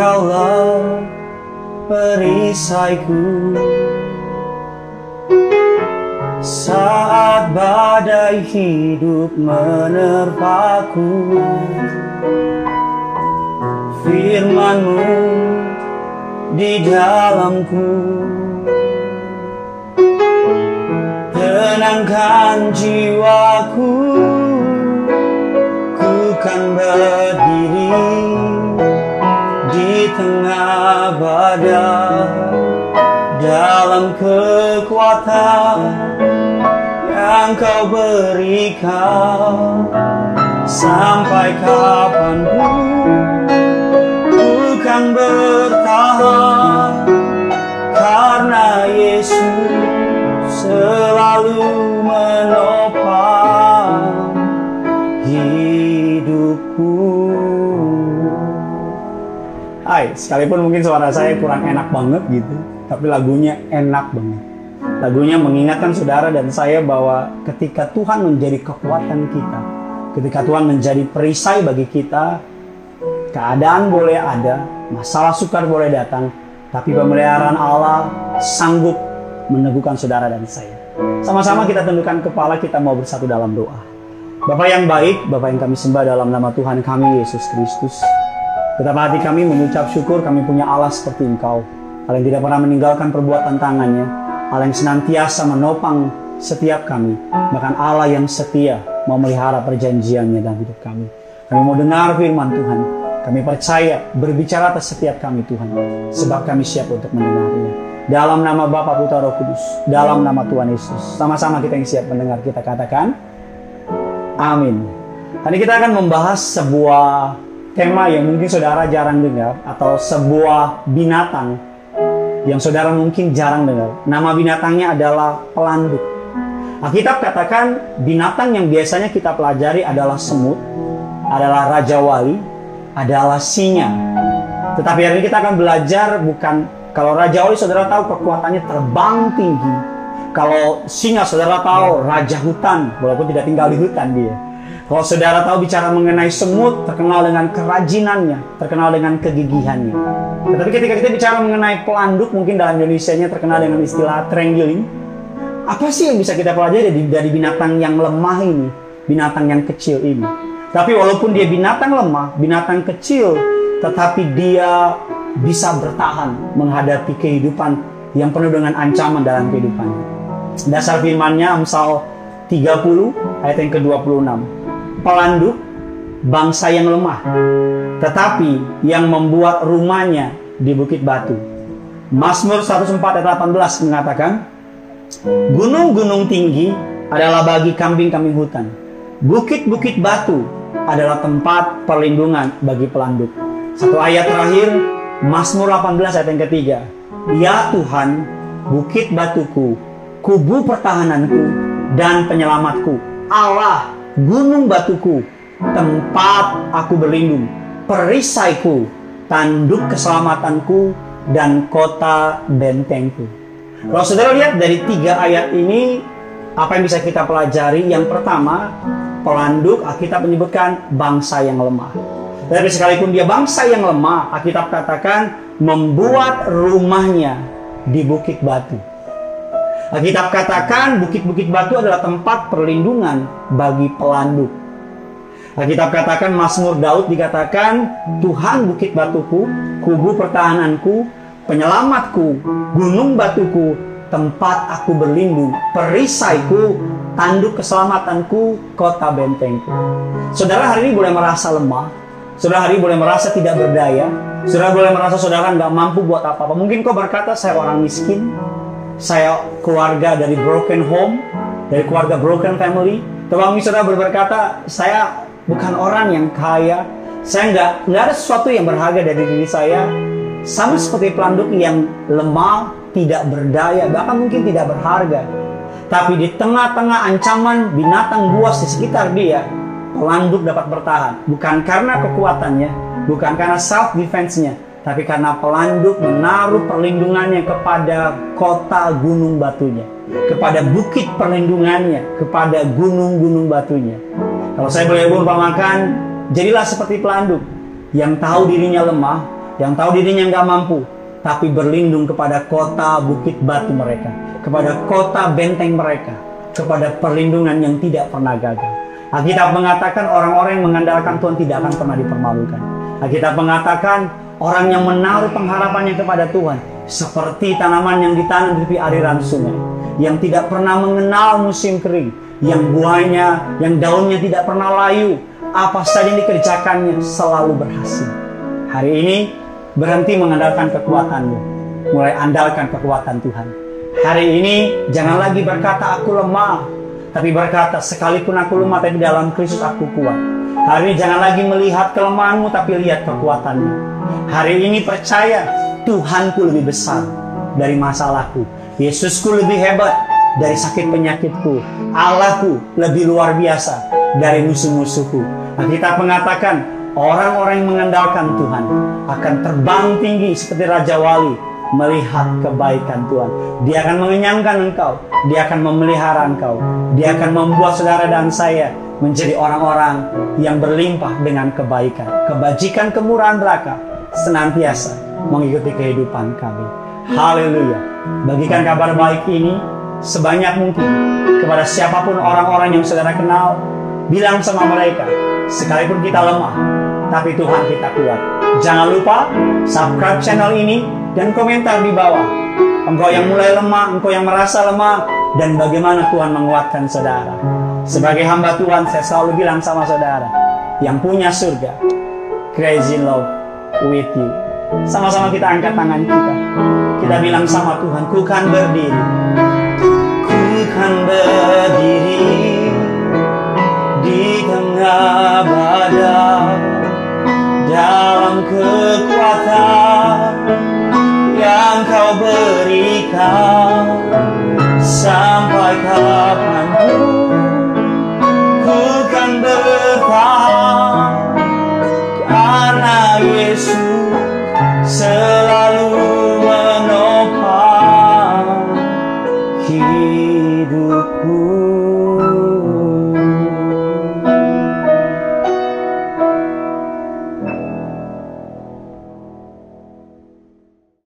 Engkaulah perisaiku. Saat badai hidup menerpaku Firmanmu di dalamku. Tenangkan jiwaku Ku kan berdiri di tengah badai dalam kekuatan yang kau berikan sampai kapan pun ku kan bertahan karena Yesus selalu menopang hidupku. Hai, sekalipun mungkin suara saya kurang enak banget gitu, tapi lagunya enak banget. Lagunya mengingatkan saudara dan saya bahwa ketika Tuhan menjadi kekuatan kita, ketika Tuhan menjadi perisai bagi kita, keadaan boleh ada, masalah sukar boleh datang, tapi pemeliharaan Allah sanggup meneguhkan saudara dan saya. Sama-sama kita tundukkan kepala, kita mau bersatu dalam doa. Bapak yang baik, Bapak yang kami sembah dalam nama Tuhan kami, Yesus Kristus. Betapa hati kami mengucap syukur kami punya Allah seperti Engkau. Allah yang tidak pernah meninggalkan perbuatan tangannya. Allah yang senantiasa menopang setiap kami. Bahkan Allah yang setia memelihara perjanjiannya dalam hidup kami. Kami mau dengar firman Tuhan. Kami percaya berbicara atas setiap kami Tuhan. Sebab kami siap untuk mendengarnya. Dalam nama Bapa Putra Roh Kudus. Dalam nama Tuhan Yesus. Sama-sama kita yang siap mendengar. Kita katakan. Amin. Hari kita akan membahas sebuah tema yang mungkin saudara jarang dengar atau sebuah binatang yang saudara mungkin jarang dengar. Nama binatangnya adalah pelanduk. Alkitab katakan binatang yang biasanya kita pelajari adalah semut, adalah raja wali, adalah singa. Tetapi hari ini kita akan belajar bukan kalau raja wali saudara tahu kekuatannya terbang tinggi. Kalau singa saudara tahu raja hutan, walaupun tidak tinggal di hutan dia. Kalau saudara tahu bicara mengenai semut, terkenal dengan kerajinannya, terkenal dengan kegigihannya. Tetapi ketika kita bicara mengenai pelanduk, mungkin dalam Indonesia-nya terkenal dengan istilah triangling. Apa sih yang bisa kita pelajari dari, dari binatang yang lemah ini, binatang yang kecil ini? Tapi walaupun dia binatang lemah, binatang kecil, tetapi dia bisa bertahan menghadapi kehidupan yang penuh dengan ancaman dalam kehidupannya. Dasar firmannya Amsal 30 ayat yang ke-26 pelanduk bangsa yang lemah, tetapi yang membuat rumahnya di bukit batu. Mazmur 104 ayat 18 mengatakan, Gunung-gunung tinggi adalah bagi kambing-kambing hutan. Bukit-bukit batu adalah tempat perlindungan bagi pelanduk. Satu ayat terakhir, Mazmur 18 ayat yang ketiga. Ya Tuhan, bukit batuku, kubu pertahananku, dan penyelamatku. Allah gunung batuku, tempat aku berlindung, perisaiku, tanduk keselamatanku, dan kota bentengku. Kalau saudara lihat dari tiga ayat ini, apa yang bisa kita pelajari? Yang pertama, pelanduk Alkitab menyebutkan bangsa yang lemah. Tapi sekalipun dia bangsa yang lemah, Alkitab katakan membuat rumahnya di bukit batu. Alkitab katakan bukit-bukit batu adalah tempat perlindungan bagi pelanduk. Alkitab katakan Mazmur Daud dikatakan Tuhan bukit batuku, kubu pertahananku, penyelamatku, gunung batuku, tempat aku berlindung, perisaiku, tanduk keselamatanku, kota bentengku. Saudara hari ini boleh merasa lemah, saudara hari ini boleh merasa tidak berdaya, saudara boleh merasa saudara nggak mampu buat apa-apa. Mungkin kau berkata saya orang miskin, saya keluarga dari broken home, dari keluarga broken family. Tolong saudara berkata, saya bukan orang yang kaya, saya nggak nggak ada sesuatu yang berharga dari diri saya. Sama seperti pelanduk yang lemah, tidak berdaya, bahkan mungkin tidak berharga. Tapi di tengah-tengah ancaman binatang buas di sekitar dia, pelanduk dapat bertahan. Bukan karena kekuatannya, bukan karena self defense-nya, tapi karena pelanduk menaruh perlindungannya kepada kota gunung batunya, kepada bukit perlindungannya, kepada gunung-gunung batunya. Kalau saya boleh berumpamakan, jadilah seperti pelanduk yang tahu dirinya lemah, yang tahu dirinya nggak mampu, tapi berlindung kepada kota bukit batu mereka, kepada kota benteng mereka, kepada perlindungan yang tidak pernah gagal. Alkitab mengatakan orang-orang yang mengandalkan Tuhan tidak akan pernah dipermalukan. Alkitab mengatakan orang yang menaruh pengharapannya kepada Tuhan seperti tanaman yang ditanam di aliran sungai yang tidak pernah mengenal musim kering, yang buahnya, yang daunnya tidak pernah layu, apa saja yang dikerjakannya selalu berhasil. Hari ini berhenti mengandalkan kekuatanmu, mulai andalkan kekuatan Tuhan. Hari ini jangan lagi berkata aku lemah, tapi berkata sekalipun aku lemah tapi dalam Kristus aku kuat. Hari ini jangan lagi melihat kelemahanmu tapi lihat kekuatanmu. Hari ini percaya Tuhanku lebih besar dari masalahku. Yesusku lebih hebat dari sakit penyakitku. Allahku lebih luar biasa dari musuh-musuhku. Nah, kita mengatakan orang-orang yang mengandalkan Tuhan akan terbang tinggi seperti Raja Wali melihat kebaikan Tuhan. Dia akan mengenyangkan engkau, dia akan memelihara engkau, dia akan membuat saudara dan saya menjadi orang-orang yang berlimpah dengan kebaikan. Kebajikan kemurahan belaka senantiasa mengikuti kehidupan kami. Haleluya. Bagikan kabar baik ini sebanyak mungkin kepada siapa pun orang-orang yang saudara kenal. Bilang sama mereka, sekalipun kita lemah, tapi Tuhan kita kuat. Jangan lupa subscribe channel ini dan komentar di bawah. Engkau yang mulai lemah, engkau yang merasa lemah, dan bagaimana Tuhan menguatkan saudara. Sebagai hamba Tuhan, saya selalu bilang sama saudara, yang punya surga, crazy love with you. Sama-sama kita angkat tangan kita. Kita bilang sama Tuhan, ku kan berdiri. Ku kan berdiri di tengah badai dalam kekuatan yang kau berikan sampai